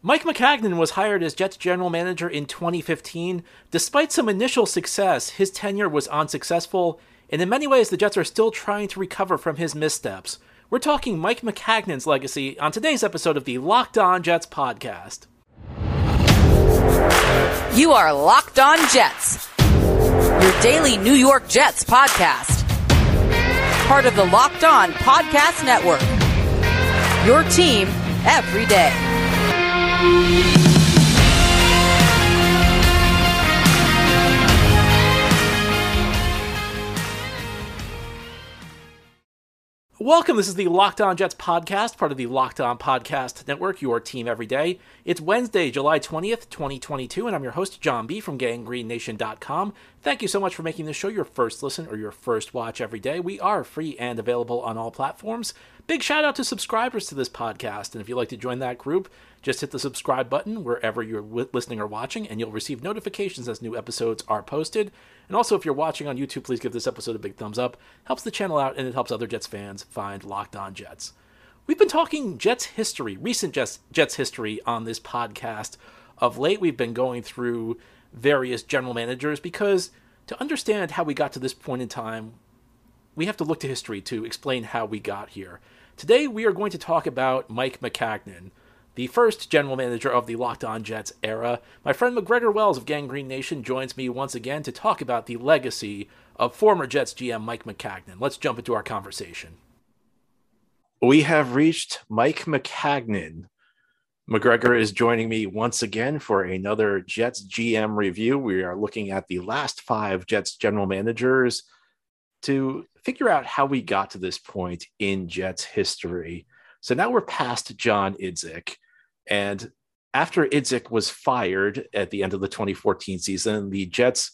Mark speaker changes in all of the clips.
Speaker 1: Mike Maccagnan was hired as Jets general manager in 2015. Despite some initial success, his tenure was unsuccessful, and in many ways, the Jets are still trying to recover from his missteps. We're talking Mike Maccagnan's legacy on today's episode of the Locked On Jets podcast.
Speaker 2: You are Locked On Jets, your daily New York Jets podcast. Part of the Locked On Podcast Network. Your team every day.
Speaker 1: Welcome. This is the Locked On Jets podcast, part of the Locked On Podcast Network, your team every day. It's Wednesday, July 20th, 2022, and I'm your host, John B. from GangGreenNation.com. Thank you so much for making this show your first listen or your first watch every day. We are free and available on all platforms. Big shout out to subscribers to this podcast, and if you'd like to join that group, just hit the subscribe button wherever you're listening or watching, and you'll receive notifications as new episodes are posted. And also, if you're watching on YouTube, please give this episode a big thumbs up. Helps the channel out, and it helps other Jets fans find Locked On Jets. We've been talking Jets history, recent Jets, Jets history on this podcast. Of late, we've been going through various general managers because to understand how we got to this point in time, we have to look to history to explain how we got here. Today, we are going to talk about Mike Maccagnan the first general manager of the Locked On Jets era. My friend McGregor Wells of Gang Green Nation joins me once again to talk about the legacy of former Jets GM Mike Maccagnan. Let's jump into our conversation. We have reached Mike Maccagnan. McGregor is joining me once again for another Jets GM review. We are looking at the last five Jets general managers to figure out how we got to this point in Jets history. So now we're past John Idzik. And after Idzik was fired at the end of the 2014 season, the Jets,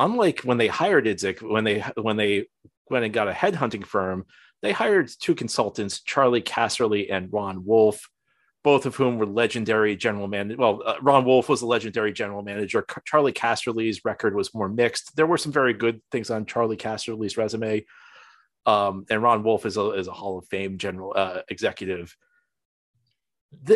Speaker 1: unlike when they hired Idzik, when they when they went and got a headhunting firm, they hired two consultants, Charlie Casserly and Ron Wolf, both of whom were legendary general manager. Well, uh, Ron Wolf was a legendary general manager. Charlie Casserly's record was more mixed. There were some very good things on Charlie Casserly's resume, um, and Ron Wolf is a is a Hall of Fame general uh, executive.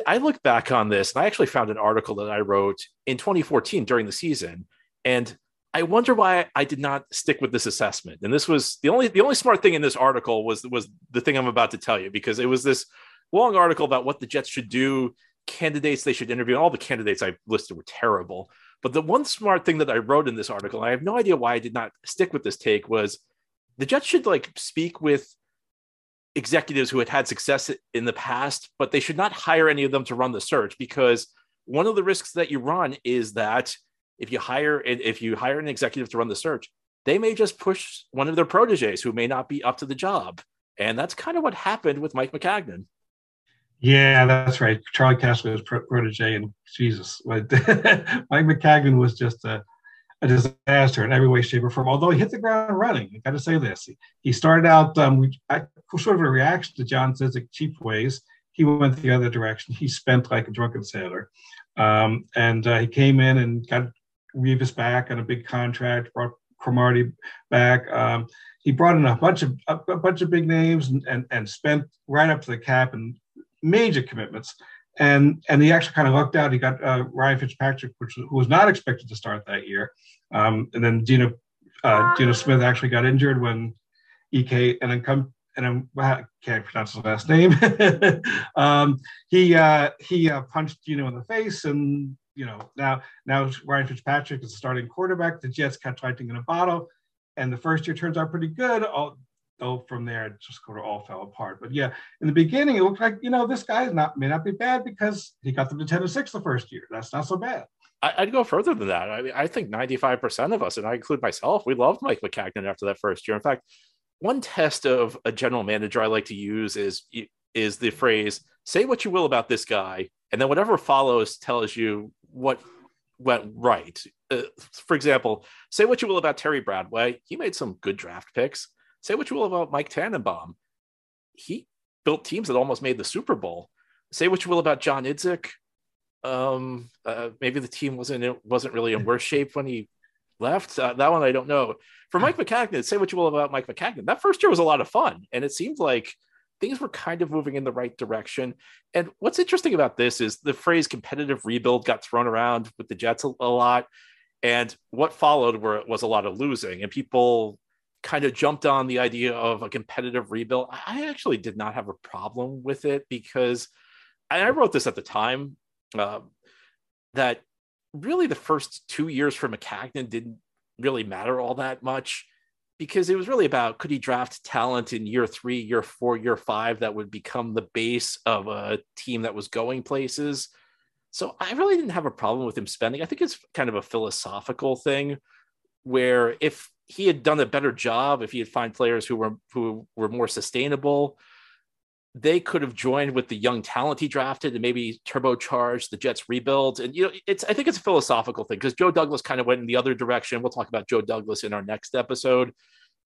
Speaker 1: I look back on this and I actually found an article that I wrote in 2014 during the season. And I wonder why I did not stick with this assessment. And this was the only the only smart thing in this article was was the thing I'm about to tell you because it was this long article about what the Jets should do, candidates they should interview. And All the candidates I listed were terrible. But the one smart thing that I wrote in this article, and I have no idea why I did not stick with this take, was the Jets should like speak with executives who had had success in the past, but they should not hire any of them to run the search because one of the risks that you run is that if you hire if you hire an executive to run the search, they may just push one of their proteges who may not be up to the job. And that's kind of what happened with Mike Maccagnan.
Speaker 3: Yeah, that's right. Charlie was protege, and Jesus, Mike Maccagnan was just a a disaster in every way, shape, or form. Although he hit the ground running, I got to say this. He started out um, sort of a reaction to John Idzik cheap ways. He went the other direction. He spent like a drunken sailor, um, and uh, he came in and got Revis back on a big contract. Brought Cromartie back. Um, he brought in a bunch of a, a bunch of big names and, and and spent right up to the cap and major commitments and and he actually kind of lucked out. He got uh, Ryan Fitzpatrick, which who was not expected to start that year, um, and then Dino uh, Geno Smith actually got injured when Ek and then come and I can't pronounce his last name. um, he uh, he uh, punched Geno in the face, and you know now now Ryan Fitzpatrick is the starting quarterback. The Jets kept lightning in a bottle, and the first year turns out pretty good. All, though from there it just sort of all fell apart. But yeah, in the beginning it looked like you know this guy not may not be bad because he got them to ten to six the first year. That's not so bad.
Speaker 1: I'd go further than that. I mean, I think 95% of us, and I include myself, we loved Mike Maccagnan after that first year. In fact, one test of a general manager I like to use is is the phrase "say what you will about this guy," and then whatever follows tells you what went right. Uh, for example, say what you will about Terry Bradway, he made some good draft picks. Say what you will about Mike Tannenbaum. He built teams that almost made the Super Bowl. Say what you will about John Idzik. Um, uh, maybe the team wasn't wasn't really in worse shape when he left. Uh, that one I don't know. For Mike Maccagnan, say what you will about Mike Maccagnan. That first year was a lot of fun, and it seemed like things were kind of moving in the right direction. And what's interesting about this is the phrase competitive rebuild got thrown around with the Jets a, a lot. And what followed were, was a lot of losing, and people kind of jumped on the idea of a competitive rebuild. I actually did not have a problem with it because I wrote this at the time uh, that really the first two years for Maccagnan didn't really matter all that much because it was really about could he draft talent in year three, year four, year five that would become the base of a team that was going places. So I really didn't have a problem with him spending. I think it's kind of a philosophical thing where if he had done a better job, if he had found players who were who were more sustainable, they could have joined with the young talent he drafted and maybe turbocharged the Jets rebuild. And you know, it's I think it's a philosophical thing because Joe Douglas kind of went in the other direction. We'll talk about Joe Douglas in our next episode.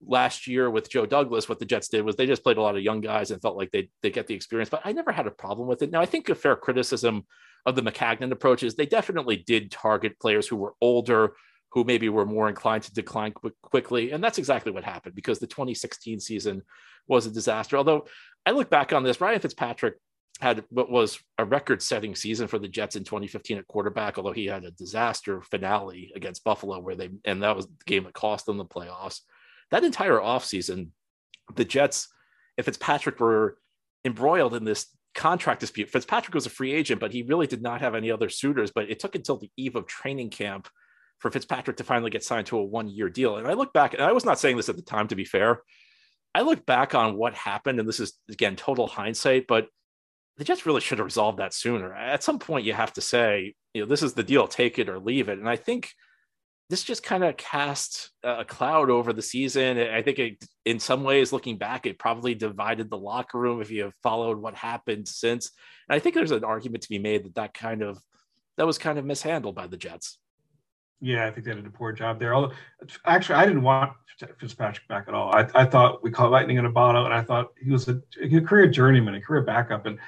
Speaker 1: Last year with Joe Douglas, what the Jets did was they just played a lot of young guys and felt like they they get the experience. But I never had a problem with it. Now I think a fair criticism of the Maccagnan approach is they definitely did target players who were older, who maybe were more inclined to decline quickly. And that's exactly what happened because the 2016 season was a disaster. Although I look back on this, Ryan Fitzpatrick had what was a record setting season for the Jets in 2015 at quarterback, although he had a disaster finale against Buffalo where they, and that was the game that cost them the playoffs. That entire offseason, the Jets, if Fitzpatrick were embroiled in this contract dispute, Fitzpatrick was a free agent, but he really did not have any other suitors. But it took until the eve of training camp for Fitzpatrick to finally get signed to a one year deal. And I look back, and I was not saying this at the time, to be fair. I look back on what happened, and this is again total hindsight, but the Jets really should have resolved that sooner. At some point, you have to say, you know, this is the deal, take it or leave it. And I think this just kind of cast a cloud over the season. I think it, in some ways, looking back, it probably divided the locker room if you have followed what happened since. And I think there's an argument to be made that that kind of that was kind of mishandled by the Jets.
Speaker 3: Yeah, I think they did a poor job there. Although, actually, I didn't want Fitzpatrick back at all. I, I thought we caught lightning in a bottle, and I thought he was a, a career journeyman, a career backup, and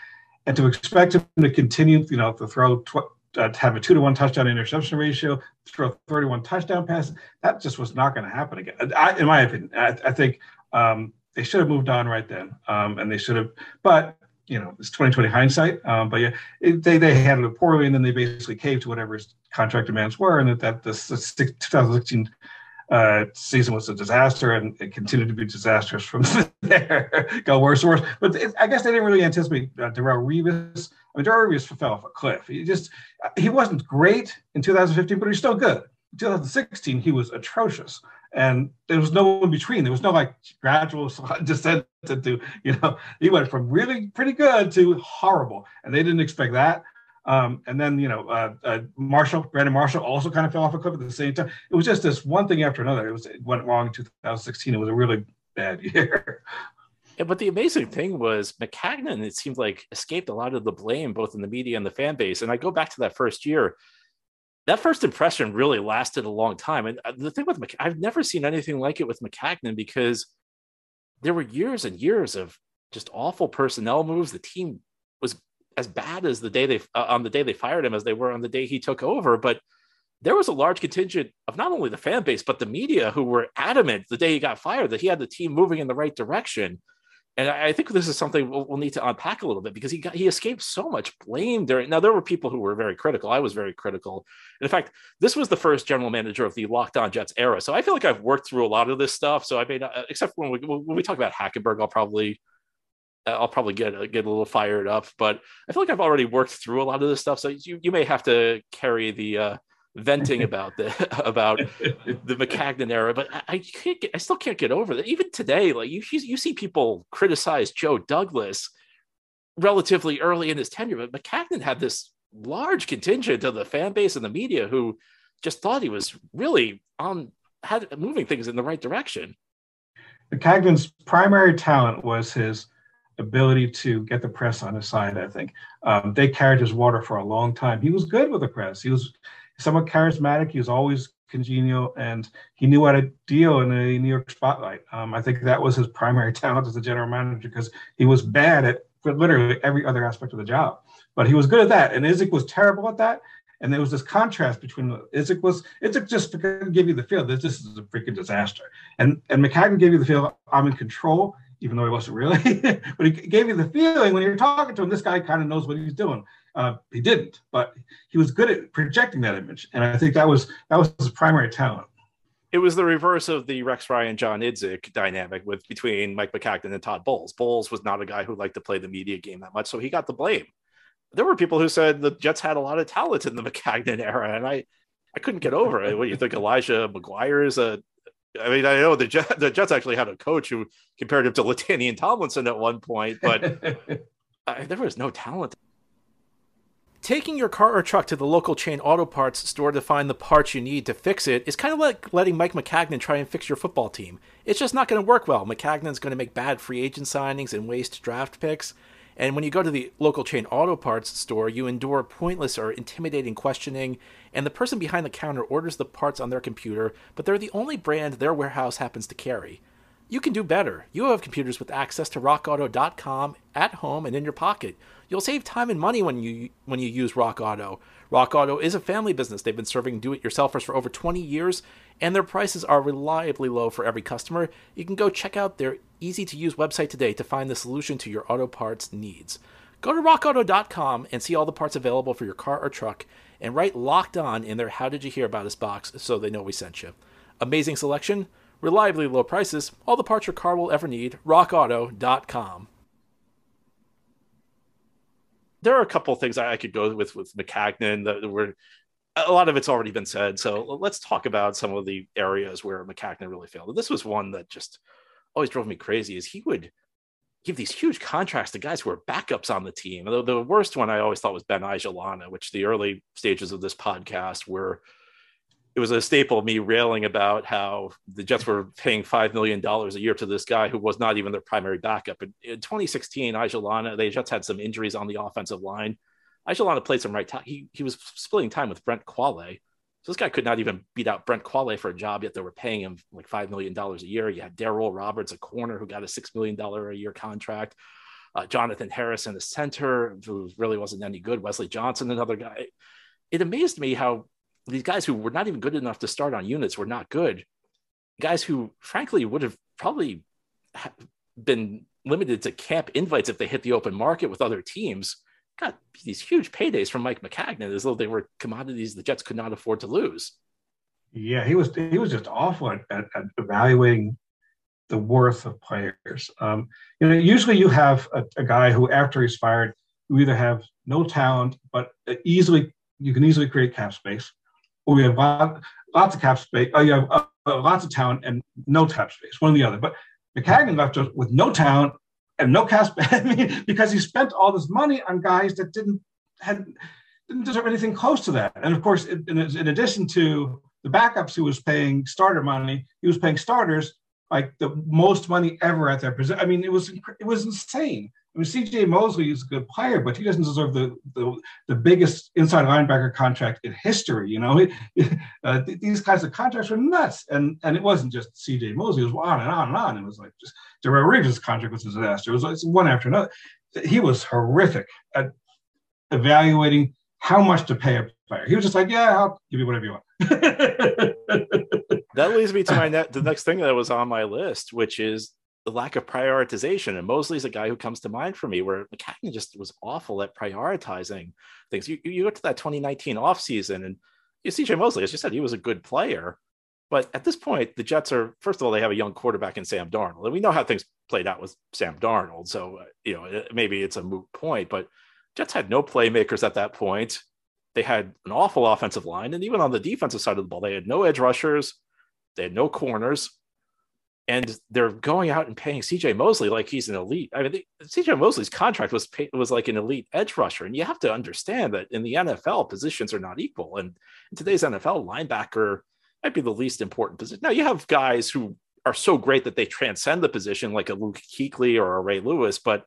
Speaker 3: and to expect him to continue, you know, to throw tw- uh, to have a two to one touchdown interception ratio, throw 31 touchdown passes, that just was not going to happen again. I, in my opinion, I, I think um, they should have moved on right then, um, and they should have. But you know, it's 2020 hindsight. Um, but yeah, it, they they handled it poorly, and then they basically caved to whatever contract demands were, and that that the, the 2016 uh, season was a disaster, and it continued to be disastrous from there. Got worse and worse. But it, I guess they didn't really anticipate uh, Darrelle Revis. I mean, Darrelle Revis fell off a cliff. He just he wasn't great in 2015, but he's still good. In 2016, he was atrocious and there was no in between. There was no like gradual descent to, you know, he went from really pretty good to horrible, and they didn't expect that. Um, and then, you know, uh, uh, Marshall, Brandon Marshall also kind of fell off a cliff at the same time. It was just this one thing after another. It was it went wrong in 2016. It was a really bad year.
Speaker 1: Yeah, but the amazing thing was Maccagnan, it seemed like escaped a lot of the blame, both in the media and the fan base. And I go back to that first year that first impression really lasted a long time. And uh, the thing with Mc, I've never seen anything like it with Maccagnan because there were years and years of just awful personnel moves. The team was as bad as the day they uh, on the day they fired him as they were on the day he took over. But there was a large contingent of not only the fan base but the media who were adamant the day he got fired that he had the team moving in the right direction. And I think this is something we'll, we'll, need to unpack a little bit because he got he escaped so much blame during. Now there were people who were very critical. I was very critical. And in fact, this was the first general manager of the Locked On Jets era. So I feel like I've worked through a lot of this stuff. So I may not, uh, except when we when we talk about Hackenberg, I'll probably uh, I'll probably get uh, get a little fired up. But I feel like I've already worked through a lot of this stuff. So you you may have to carry the. Uh, venting about the about the Maccagnan era, but I, I, can't get, I still can't get over that. Even today, like you you see people criticize Joe Douglas relatively early in his tenure, but Maccagnan had this large contingent of the fan base and the media who just thought he was really on had moving things in the right direction.
Speaker 3: Maccagnan's primary talent was his ability to get the press on his side. I think um, they carried his water for a long time. He was good with the press. He was somewhat charismatic. He was always congenial, and he knew how to deal in a New York spotlight. Um, I think that was his primary talent as a general manager because he was bad at literally every other aspect of the job, but he was good at that. And Idzik was terrible at that. And there was this contrast between Idzik was Idzik just give you the feel that this is a freaking disaster, and and Maccagnan gave you the feel I'm in control even though he wasn't really. but he gave you the feeling when you're talking to him, this guy kind of knows what he's doing. Uh, he didn't, but he was good at projecting that image, and I think that was that was his primary talent.
Speaker 1: It was the reverse of the Rex Ryan John Idzik dynamic with between Mike Maccagnan and Todd Bowles. Bowles was not a guy who liked to play the media game that much, so he got the blame. There were people who said the Jets had a lot of talent in the Maccagnan era, and I I couldn't get over it. What do you think, Elijah McGuire is a I mean, I know the Jets, the Jets actually had a coach who compared him to LaDainian Tomlinson at one point, but there was no talent. Taking your car or truck to the local chain auto parts store to find the parts you need to fix it is kind of like letting Mike Maccagnan try and fix your football team. It's just not going to work well. Maccagnan's going to make bad free agent signings and waste draft picks. And when you go to the local chain auto parts store, you endure pointless or intimidating questioning, and the person behind the counter orders the parts on their computer, but they're the only brand their warehouse happens to carry. You can do better. You have computers with access to rockauto.com at home and in your pocket. You'll save time and money when you when you use Rock Auto. Rock Auto is a family business. They've been serving do-it-yourselfers for over 20 years, and their prices are reliably low for every customer. You can go check out their easy to use website today to find the solution to your auto parts needs. Go to rockauto.com and see all the parts available for your car or truck and write locked on in their How Did You Hear About Us box so they know we sent you. Amazing selection, reliably low prices, all the parts your car will ever need. rockauto.com. There are a couple things I could go with with Maccagnan that were a lot of it's already been said. So let's talk about some of the areas where Maccagnan really failed. This was one that just always drove me crazy is he would give these huge contracts to guys who are backups on the team. The, the worst one I always thought was Ben Ijalana, which the early stages of this podcast were it was a staple of me railing about how the Jets were paying five million dollars a year to this guy who was not even their primary backup. In, in 2016, Ijalana, the Jets had some injuries on the offensive line. Ijalana played some right tackle. He he was splitting time with Brent Qvale, so this guy could not even beat out Brent Qvale for a job, yet they were paying him like $5 million a year. You had Darryl Roberts, a corner who got a $6 million a year contract. Uh, Jonathan Harrison, a center who really wasn't any good. Wesley Johnson, another guy. It amazed me how these guys who were not even good enough to start on units were not good. Guys who, frankly, would have probably been limited to camp invites if they hit the open market with other teams got these huge paydays from Mike Maccagnan as though they were commodities the Jets could not afford to lose.
Speaker 3: Yeah, he was he was just awful at, at, at evaluating the worth of players. Um, you know, usually you have a, a, guy who, after he's fired, you either have no talent, but easily you can easily create cap space, or you have lot, lots of cap space. Uh, you have uh, uh, lots of talent and no cap space, one or the other. But Maccagnan left us with no talent and no cash I mean, because he spent all this money on guys that didn't had didn't deserve anything close to that. And of course, in, in addition to the backups, he was paying starter money. He was paying starters like the most money ever at their position. I mean, it was it was insane. I mean, C.J. Mosley is a good player, but he doesn't deserve the the, the biggest inside linebacker contract in history. You know, uh, these kinds of contracts were nuts, and and it wasn't just C.J. Mosley; it was on and on and on. It was like just Darrelle Revis' contract was a disaster. It was like one after another. He was horrific at evaluating how much to pay a player. He was just like, "Yeah, I'll give you whatever you want."
Speaker 1: that leads me to my ne- the next thing that was on my list, which is the lack of prioritization. And Mosley's a guy who comes to mind for me, where Maccagnan just was awful at prioritizing things. You, you go to that 2019 offseason and you CJ Mosley, as you said, he was a good player. But at this point, the Jets are, first of all, they have a young quarterback in Sam Darnold. And we know how things played out with Sam Darnold. So, uh, you know, maybe it's a moot point, but Jets had no playmakers at that point. They had an awful offensive line. And even on the defensive side of the ball, they had no edge rushers, they had no corners and they're going out and paying CJ Mosley like he's an elite. I mean, CJ Mosley's contract was pay, was like an elite edge rusher, and you have to understand that in the NFL, positions are not equal. And in today's NFL, linebacker might be the least important position. Now you have guys who are so great that they transcend the position, like a Luke Kuechly or a Ray Lewis, but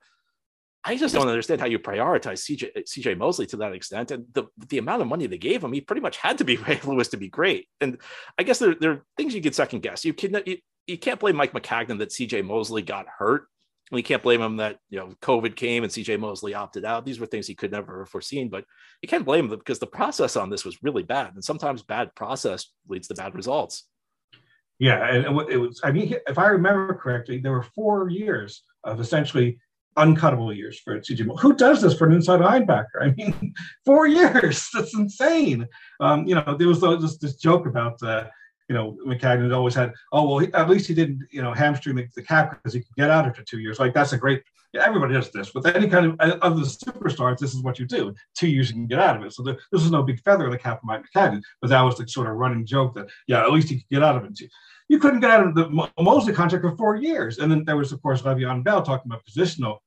Speaker 1: I just don't understand how you prioritize CJ CJ Mosley to that extent. And the the amount of money they gave him, he pretty much had to be Ray Lewis to be great. And I guess there, there are things you could second guess. You can you, you can't blame Mike Maccagnan that CJ Mosley got hurt. We can't blame him that you know COVID came and CJ Mosley opted out. These were things he could never have foreseen, but you can't blame him because the process on this was really bad, and sometimes bad process leads to bad results.
Speaker 3: Yeah, and it was. I mean, if I remember correctly, there were four years of essentially uncuttable years for CJ. Who does this for an inside linebacker? I mean, four years. That's insane. Um, you know, there was this, this joke about. Uh, you know, Maccagnan had always had, oh, well, he, at least he didn't, you know, hamstring the, the cap because he could get out after two years. Like, that's a great, yeah, everybody does this. With any kind of, uh, of the superstars, this is what you do. Two years you can get out of it. So the, this is no big feather in the cap of Mike Maccagnan, but that was the sort of running joke that, yeah, at least he could get out of it. You couldn't get out of the Mosley contract for four years. And then there was, of course, Le'Veon Bell talking about positional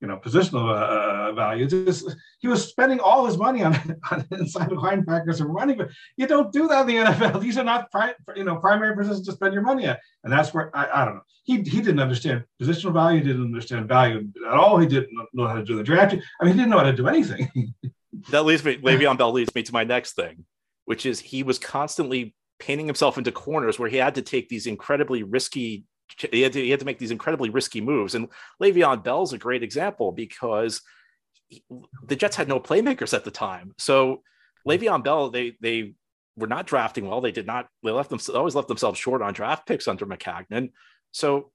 Speaker 3: you know, positional uh, values. Just, he was spending all his money on, on inside linebackers and running, but you don't do that in the NFL. These are not, pri- you know, primary positions to spend your money at, and that's where I, I don't know. He he didn't understand positional value. Didn't understand value at all. He didn't know how to do the draft. I mean, he didn't know how to do anything.
Speaker 1: that leads me. Le'Veon Bell leads me to my next thing, which is he was constantly painting himself into corners where he had to take these incredibly risky he had to, he had to make these incredibly risky moves. And Le'Veon Bell's a great example because he, the Jets had no playmakers at the time. So Le'Veon Bell, they they were not drafting well. They did not. They left them always left themselves short on draft picks under Maccagnan. So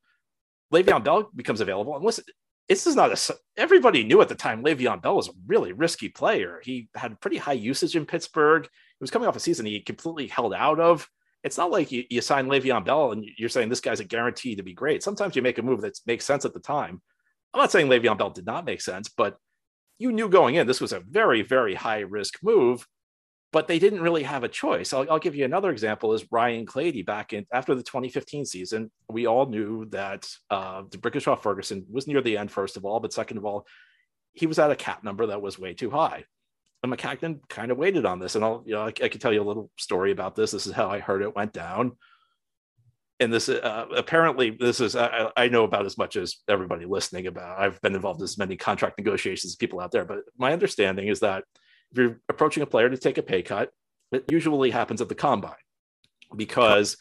Speaker 1: Le'Veon Bell becomes available. And listen, this is not a. Everybody knew at the time Le'Veon Bell was a really risky player. He had pretty high usage in Pittsburgh. Was coming off a season he completely held out of it's not like you, you sign Le'Veon Bell and you're saying this guy's a guarantee to be great. Sometimes you make a move that makes sense at the time. I'm not saying Le'Veon Bell did not make sense, but you knew going in this was a very, very high risk move, but they didn't really have a choice. I'll, I'll give you another example is Ryan Clady back in after the 2015 season. We all knew that uh, D'Brickashaw Ferguson was near the end, first of all, but second of all, he was at a cap number that was way too high Maccagnan kind of waited on this. And I'll, you know, I, I can tell you a little story about this. This is how I heard it went down. And this uh, apparently, this is I, I, know about as much as everybody listening about. I've been involved in as many contract negotiations as people out there, but my understanding is that if you're approaching a player to take a pay cut, it usually happens at the combine because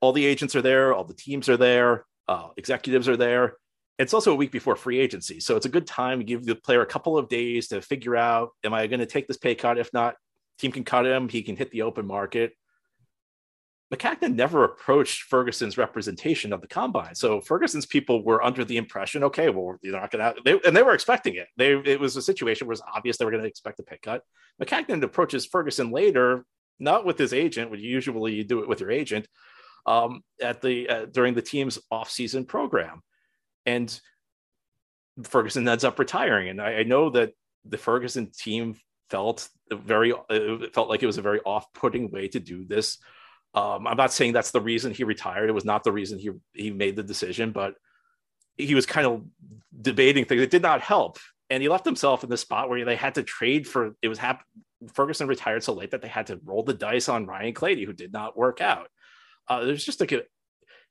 Speaker 1: all the agents are there, all the teams are there, uh, executives are there, it's also a week before free agency. So it's a good time to give the player a couple of days to figure out, am I going to take this pay cut? If not, team can cut him. He can hit the open market. Maccagnan never approached Ferguson's representation of the combine. So Ferguson's people were under the impression, okay, well, you're not going to, and they were expecting it. They, it was a situation where it was obvious they were going to expect a pay cut. Maccagnan approaches Ferguson later, not with his agent, which usually you do it with your agent, um, at the uh, during the team's off-season program and Ferguson ends up retiring. And I, I know that the Ferguson team felt very it felt like it was a very off-putting way to do this. Um, I'm not saying that's the reason he retired. It was not the reason he he made the decision, but he was kind of debating things. It did not help, and he left himself in the spot where they had to trade for. It was hap- Ferguson retired so late that they had to roll the dice on Ryan Clady, who did not work out. Uh, there's just like a,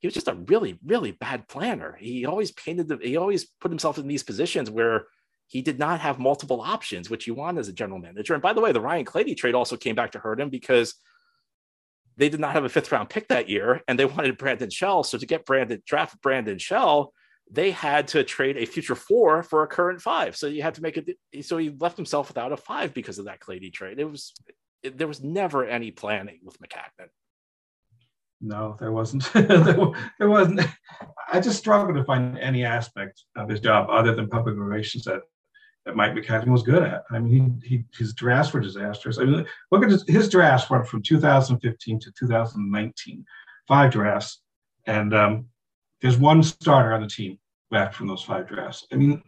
Speaker 1: he was just a really, really bad planner. He always painted the, he always put himself in these positions where he did not have multiple options, which you want as a general manager. And by the way, the Ryan Clady trade also came back to hurt him because they did not have a fifth round pick that year and they wanted Brandon Shell. So to get Brandon draft Brandon Shell, they had to trade a future four for a current five. So you had to make it. So he left himself without a five because of that Clady trade. It was, it, there was never any planning with Maccagnan.
Speaker 3: No, there wasn't. there, wasn't. I just struggled to find any aspect of his job other than public relations that, that Mike Maccagnan was good at. I mean, he, he his drafts were disastrous. I mean, look at his, his drafts went from 2015 to 2019, five drafts, and um, there's one starter on the team left from those five drafts. I mean,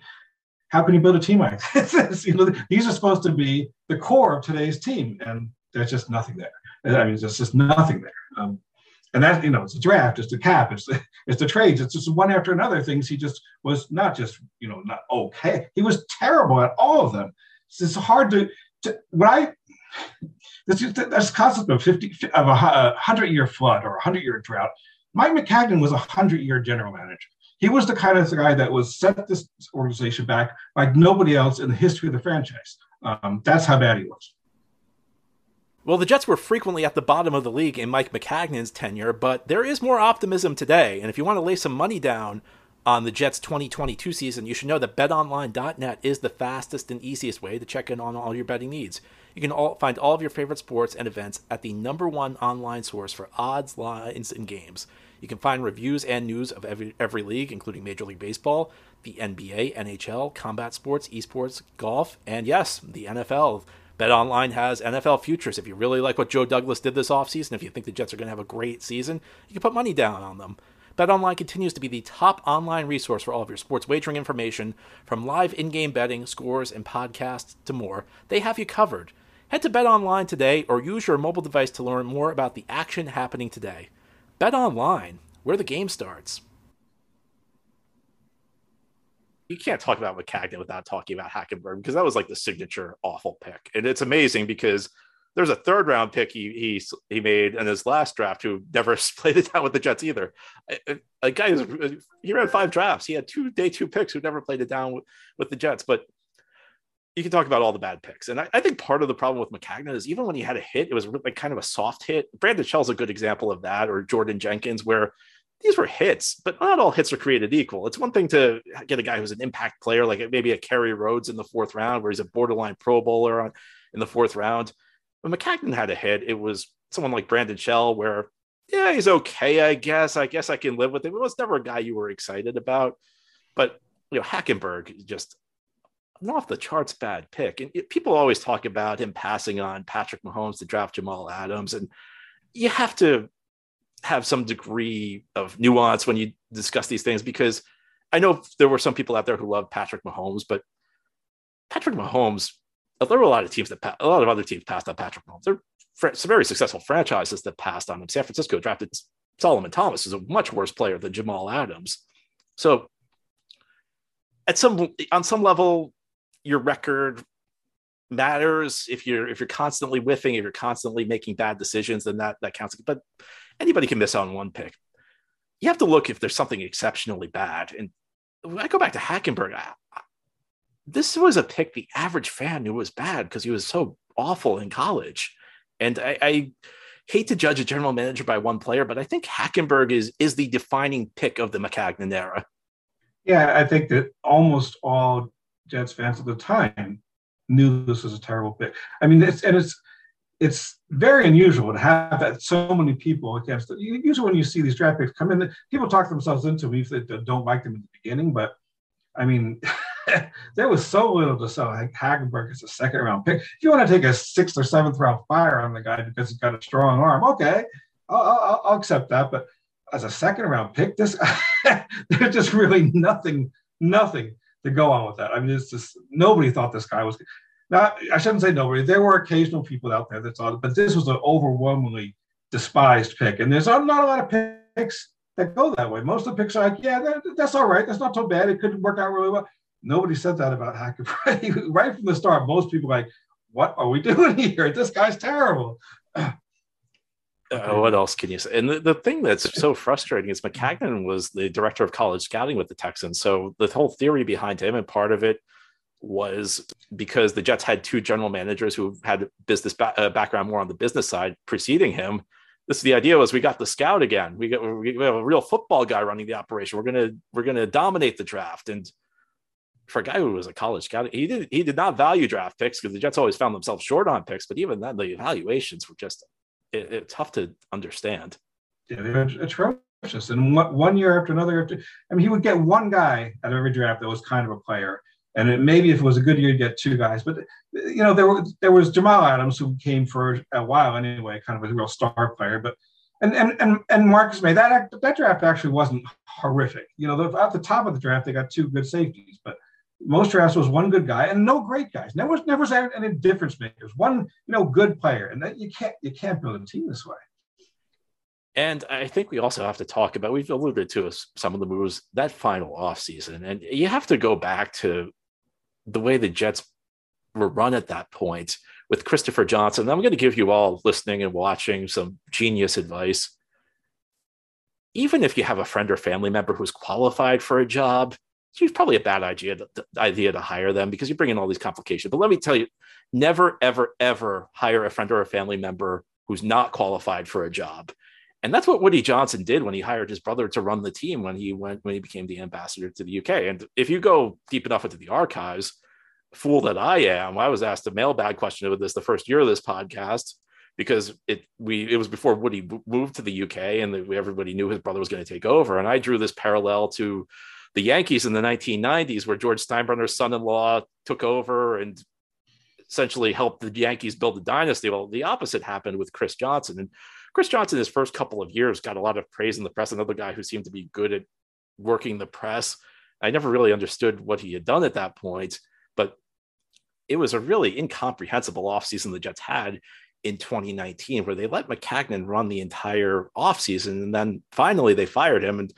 Speaker 3: how can you build a team like this? you know, these are supposed to be the core of today's team, and there's just nothing there. I mean, there's just nothing there. Um, and that you know it's a draft it's the cap it's the it's the trades it's just one after another things he just was not just you know not okay. He was terrible at all of them. It's, it's hard to, to when i this this concept of 50 of a, 100 year flood or a 100 year drought mike maccagnan was a 100 year general manager. He was the kind of guy that was set this organization back like nobody else in the history of the franchise. Um, that's how bad he was
Speaker 1: well, the Jets were frequently at the bottom of the league in Mike Maccagnan's tenure, but there is more optimism today. And if you want to lay some money down on the Jets 2022 season, you should know that betonline.net is the fastest and easiest way to check in on all your betting needs. You can all, find all of your favorite sports and events at the number one online source for odds, lines, and games. You can find reviews and news of every, every league, including Major League Baseball, the NBA, NHL, combat sports, esports, golf, and yes, the NFL. BetOnline has NFL futures. If you really like what Joe Douglas did this offseason, if you think the Jets are going to have a great season, you can put money down on them. BetOnline continues to be the top online resource for all of your sports wagering information, from live in-game betting, scores, and podcasts to more. They have you covered. Head to BetOnline today or use your mobile device to learn more about the action happening today. BetOnline, where the game starts. You can't talk about Maccagnan without talking about Hackenberg because that was like the signature awful pick. And it's amazing because – there's a third round pick he he he made in his last draft who never played it down with the Jets either. A, a guy who's uh, he ran five drafts. He had two day two picks who never played it down with, with the Jets. But you can talk about all the bad picks, and I, I, think part of the problem with Maccagnan is even when he had a hit, it was like kind of a soft hit. Brandon Shell's a good example of that, or Jordan Jenkins, where these were hits, but not all hits are created equal. It's one thing to get a guy who's an impact player, like maybe a Kerry Rhodes in the fourth round, where he's a borderline Pro Bowler on, in the fourth round when Maccagnan had a hit, it was someone like Brandon Shell, where yeah, he's okay, I guess. I guess I can live with it. It was never a guy you were excited about. But you know, Hackenberg just an off the charts bad pick. And it, people always talk about him passing on Patrick Mahomes to draft Jamal Adams, and you have to have some degree of nuance when you discuss these things because I know there were some people out there who love Patrick Mahomes, but Patrick Mahomes there were a lot of teams that a lot of other teams passed on Patrick Mahomes. There are some very successful franchises that passed on him. San Francisco drafted Solomon Thomas, who's a much worse player than Jamal Adams. So, at some on some level, your record matters. If you're if you're constantly whiffing, if you're constantly making bad decisions, then that that counts. But anybody can miss on one pick. You have to look if there's something exceptionally bad. And I go back to Hackenberg. I, this was a pick the average fan knew was bad because he was so awful in college. And I, I, hate to judge a general manager by one player, but I think Hackenberg is is the defining pick of the Maccagnan era.
Speaker 3: Yeah, I think that almost all Jets fans at the time knew this was a terrible pick. I mean, it's and it's it's very unusual to have that so many people against it. Usually, when you see these draft picks come in, people talk themselves into them if they don't like them at the beginning. But I mean, there was so little to sell like Hackenberg is a second round pick. If you want to take a sixth or seventh round fire on the guy because he's got a strong arm, okay, I'll, I'll, I'll accept that. But as a second round pick, this there's just really nothing, nothing to go on with that. I mean, it's just nobody thought this guy was. Not, I shouldn't say nobody. There were occasional people out there that thought it, but this was an overwhelmingly despised pick. And there's not a lot of picks that go that way. Most of the picks are like, yeah, that, that's all right. That's not so bad. It could work out really well. Nobody said that about Hacker. right from the start, most people like, what are we doing here? This guy's terrible.
Speaker 1: Uh, what else can you say? And the, the thing that's so frustrating is Maccagnan was the director of college scouting with the Texans. So the whole theory behind him, and part of it was because the Jets had two general managers who had business ba- uh, background more on the business side preceding him. This the idea was we got the scout again. We got we have a real football guy running the operation. We're gonna we're gonna dominate the draft and for a guy who was a college scout, he did he did not value draft picks because the Jets always found themselves short on picks. But even then, the evaluations were just it, it, tough to understand.
Speaker 3: Yeah, they're atrocious. And one year after another, after I mean, he would get one guy out of every draft that was kind of a player, and it, maybe if it was a good year, you'd get two guys. But you know, there were there was Jamal Adams who came for a while anyway, kind of a real star player, but. And, and and and Marcus Maye that that draft actually wasn't horrific. You know, at the top of the draft they got two good safeties, but most drafts was one good guy and no great guys. Never never any difference makers. One you know good player, and that you can't you can't build a team this way.
Speaker 1: And I think we also have to talk about we've alluded to some of the moves that final offseason. And you have to go back to the way the Jets were run at that point with Christopher Johnson. I'm going to give you all listening and watching some genius advice. Even if you have a friend or family member who's qualified for a job, it's probably a bad idea to, idea to hire them because you bring in all these complications. But let me tell you, never, ever, ever hire a friend or a family member who's not qualified for a job. And that's what Woody Johnson did when he hired his brother to run the team when he went when he became the ambassador to the UK. And if you go deep enough into the archives, fool that I am, I was asked a mailbag question about this the first year of this podcast because it we it was before Woody moved to the UK and the, everybody knew his brother was going to take over. And I drew this parallel to the Yankees in the 1990s, where George Steinbrenner's son-in-law took over and essentially helped the Yankees build a dynasty. Well, the opposite happened with Chris Johnson. And Chris Johnson, his first couple of years, got a lot of praise in the press. Another guy who seemed to be good at working the press. I never really understood what he had done at that point, but it was a really incomprehensible offseason the Jets had in 2019, where they let Maccagnan run the entire offseason. And then finally they fired him. And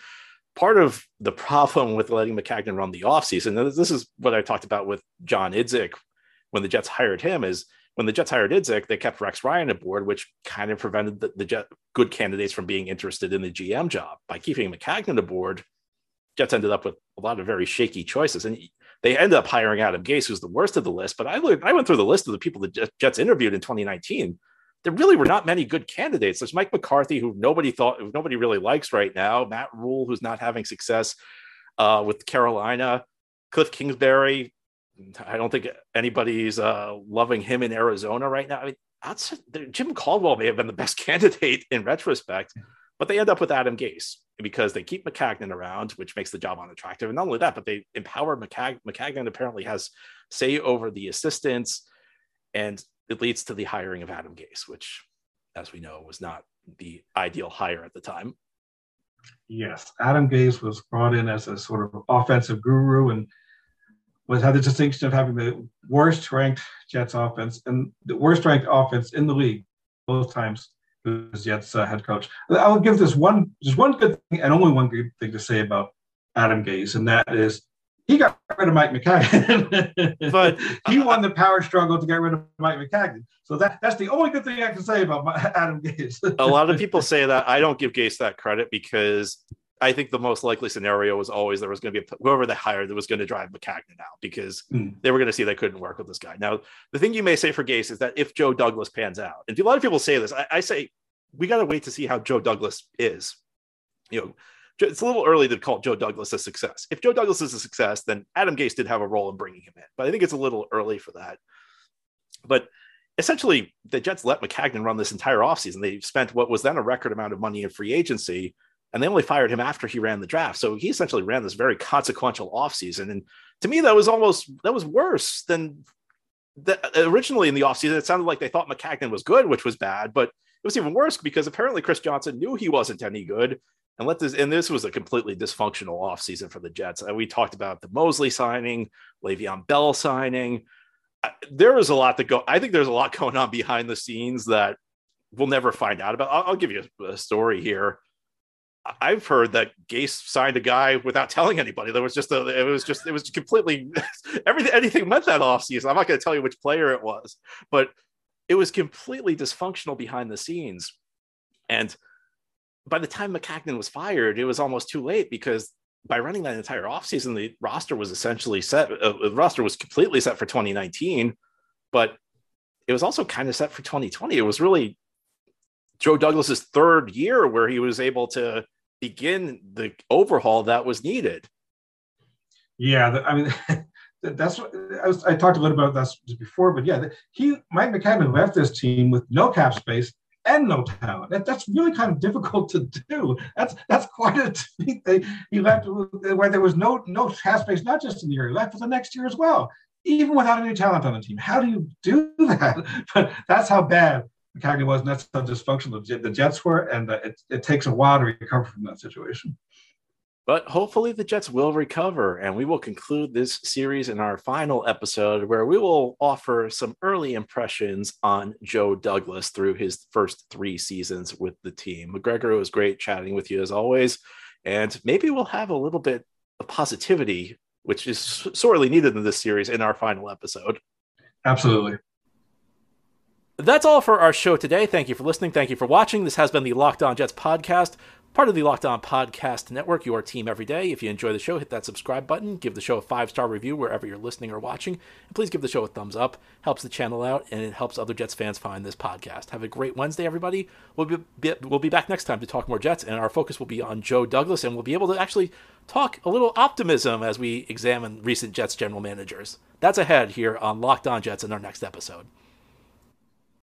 Speaker 1: part of the problem with letting Maccagnan run the offseason, this is what I talked about with John Idzik when the Jets hired him, is when the Jets hired Idzik, they kept Rex Ryan aboard, which kind of prevented the, the Jet, good candidates from being interested in the GM job. By keeping Maccagnan aboard, Jets ended up with a lot of very shaky choices. And they ended up hiring Adam Gase, who's the worst of the list. But I, looked, I went through the list of the people the Jets interviewed in 2019. There really were not many good candidates. There's Mike McCarthy, who nobody thought, nobody really likes right now. Matt Rhule, who's not having success uh, with Carolina. Cliff Kingsbury. I don't think anybody's uh, loving him in Arizona right now. I mean, outside, Jim Caldwell may have been the best candidate in retrospect, but they end up with Adam Gase because they keep Maccagnan around, which makes the job unattractive. And not only that, but they empower McCag- Maccagnan apparently has say over the assistants, and it leads to the hiring of Adam Gase, which, as we know, was not the ideal hire at the time.
Speaker 3: Yes, Adam Gase was brought in as a sort of offensive guru and was had the distinction of having the worst ranked Jets offense and the worst ranked offense in the league both times who's Jets uh, head coach. I'll give this one, just one good thing, and only one good thing to say about Adam Gase, and that is he got rid of Mike Maccagnan, but he won the power struggle to get rid of Mike Maccagnan. So that that's the only good thing I can say about Adam Gase.
Speaker 1: a lot of people say that I don't give Gase that credit because I think the most likely scenario was always there was going to be a, whoever they hired that was going to drive Maccagnan out because mm. they were going to see they couldn't work with this guy. Now, the thing you may say for Gase is that if Joe Douglas pans out, and a lot of people say this, I, I say we got to wait to see how Joe Douglas is. You know, it's a little early to call Joe Douglas a success. If Joe Douglas is a success, then Adam Gase did have a role in bringing him in, but I think it's a little early for that. But essentially, the Jets let Maccagnan run this entire offseason. They spent what was then a record amount of money in free agency and they only fired him after he ran the draft. So he essentially ran this very consequential offseason. And to me, that was almost that was worse than the, originally in the offseason. It sounded like they thought Maccagnan was good, which was bad, but it was even worse because apparently Chris Johnson knew he wasn't any good. And let this and this was a completely dysfunctional offseason for the Jets. And we talked about the Mosley signing, Le'Veon Bell signing. Uh, there is a lot to go. I think there's a lot going on behind the scenes that we'll never find out about. I'll, I'll give you a story here. I've heard that Gase signed a guy without telling anybody. There was just a, it was just, it was completely everything, anything meant that offseason. I'm not going to tell you which player it was, but it was completely dysfunctional behind the scenes. And by the time Maccagnan was fired, it was almost too late because by running that entire offseason, the roster was essentially set. Uh, the roster was completely set for 2019, but it was also kind of set for 2020. It was really Joe Douglas's third year where he was able to begin the overhaul that was needed.
Speaker 3: Yeah, I mean, that's what I, was, I talked a little bit about that before, but yeah, he Mike Maccagnan left this team with no cap space and no talent. That, that's really kind of difficult to do. That's that's quite a feat. He left where there was no no cap space, not just in the year, he left for the next year as well, even without any talent on the team. How do you do that? But that's how bad Maccagnan was, and that's how dysfunctional the Jets were, and it, it takes a while to recover from that situation.
Speaker 1: But hopefully, the Jets will recover, and we will conclude this series in our final episode where we will offer some early impressions on Joe Douglas through his first three seasons with the team. McGregor, it was great chatting with you as always, and maybe we'll have a little bit of positivity, which is sorely needed in this series, in our final episode.
Speaker 3: Absolutely.
Speaker 1: That's all for our show today. Thank you for listening. Thank you for watching. This has been the Locked On Jets podcast, part of the Locked On Podcast Network, your team every day. If you enjoy the show, hit that subscribe button, give the show a five star review wherever you're listening or watching, and please give the show a thumbs up. Helps the channel out, and it helps other Jets fans find this podcast. Have a great Wednesday, everybody. We'll be, we'll be back next time to talk more Jets, and our focus will be on Joe Douglas, and we'll be able to actually talk a little optimism as we examine recent Jets general managers. That's ahead here on Locked On Jets in our next episode.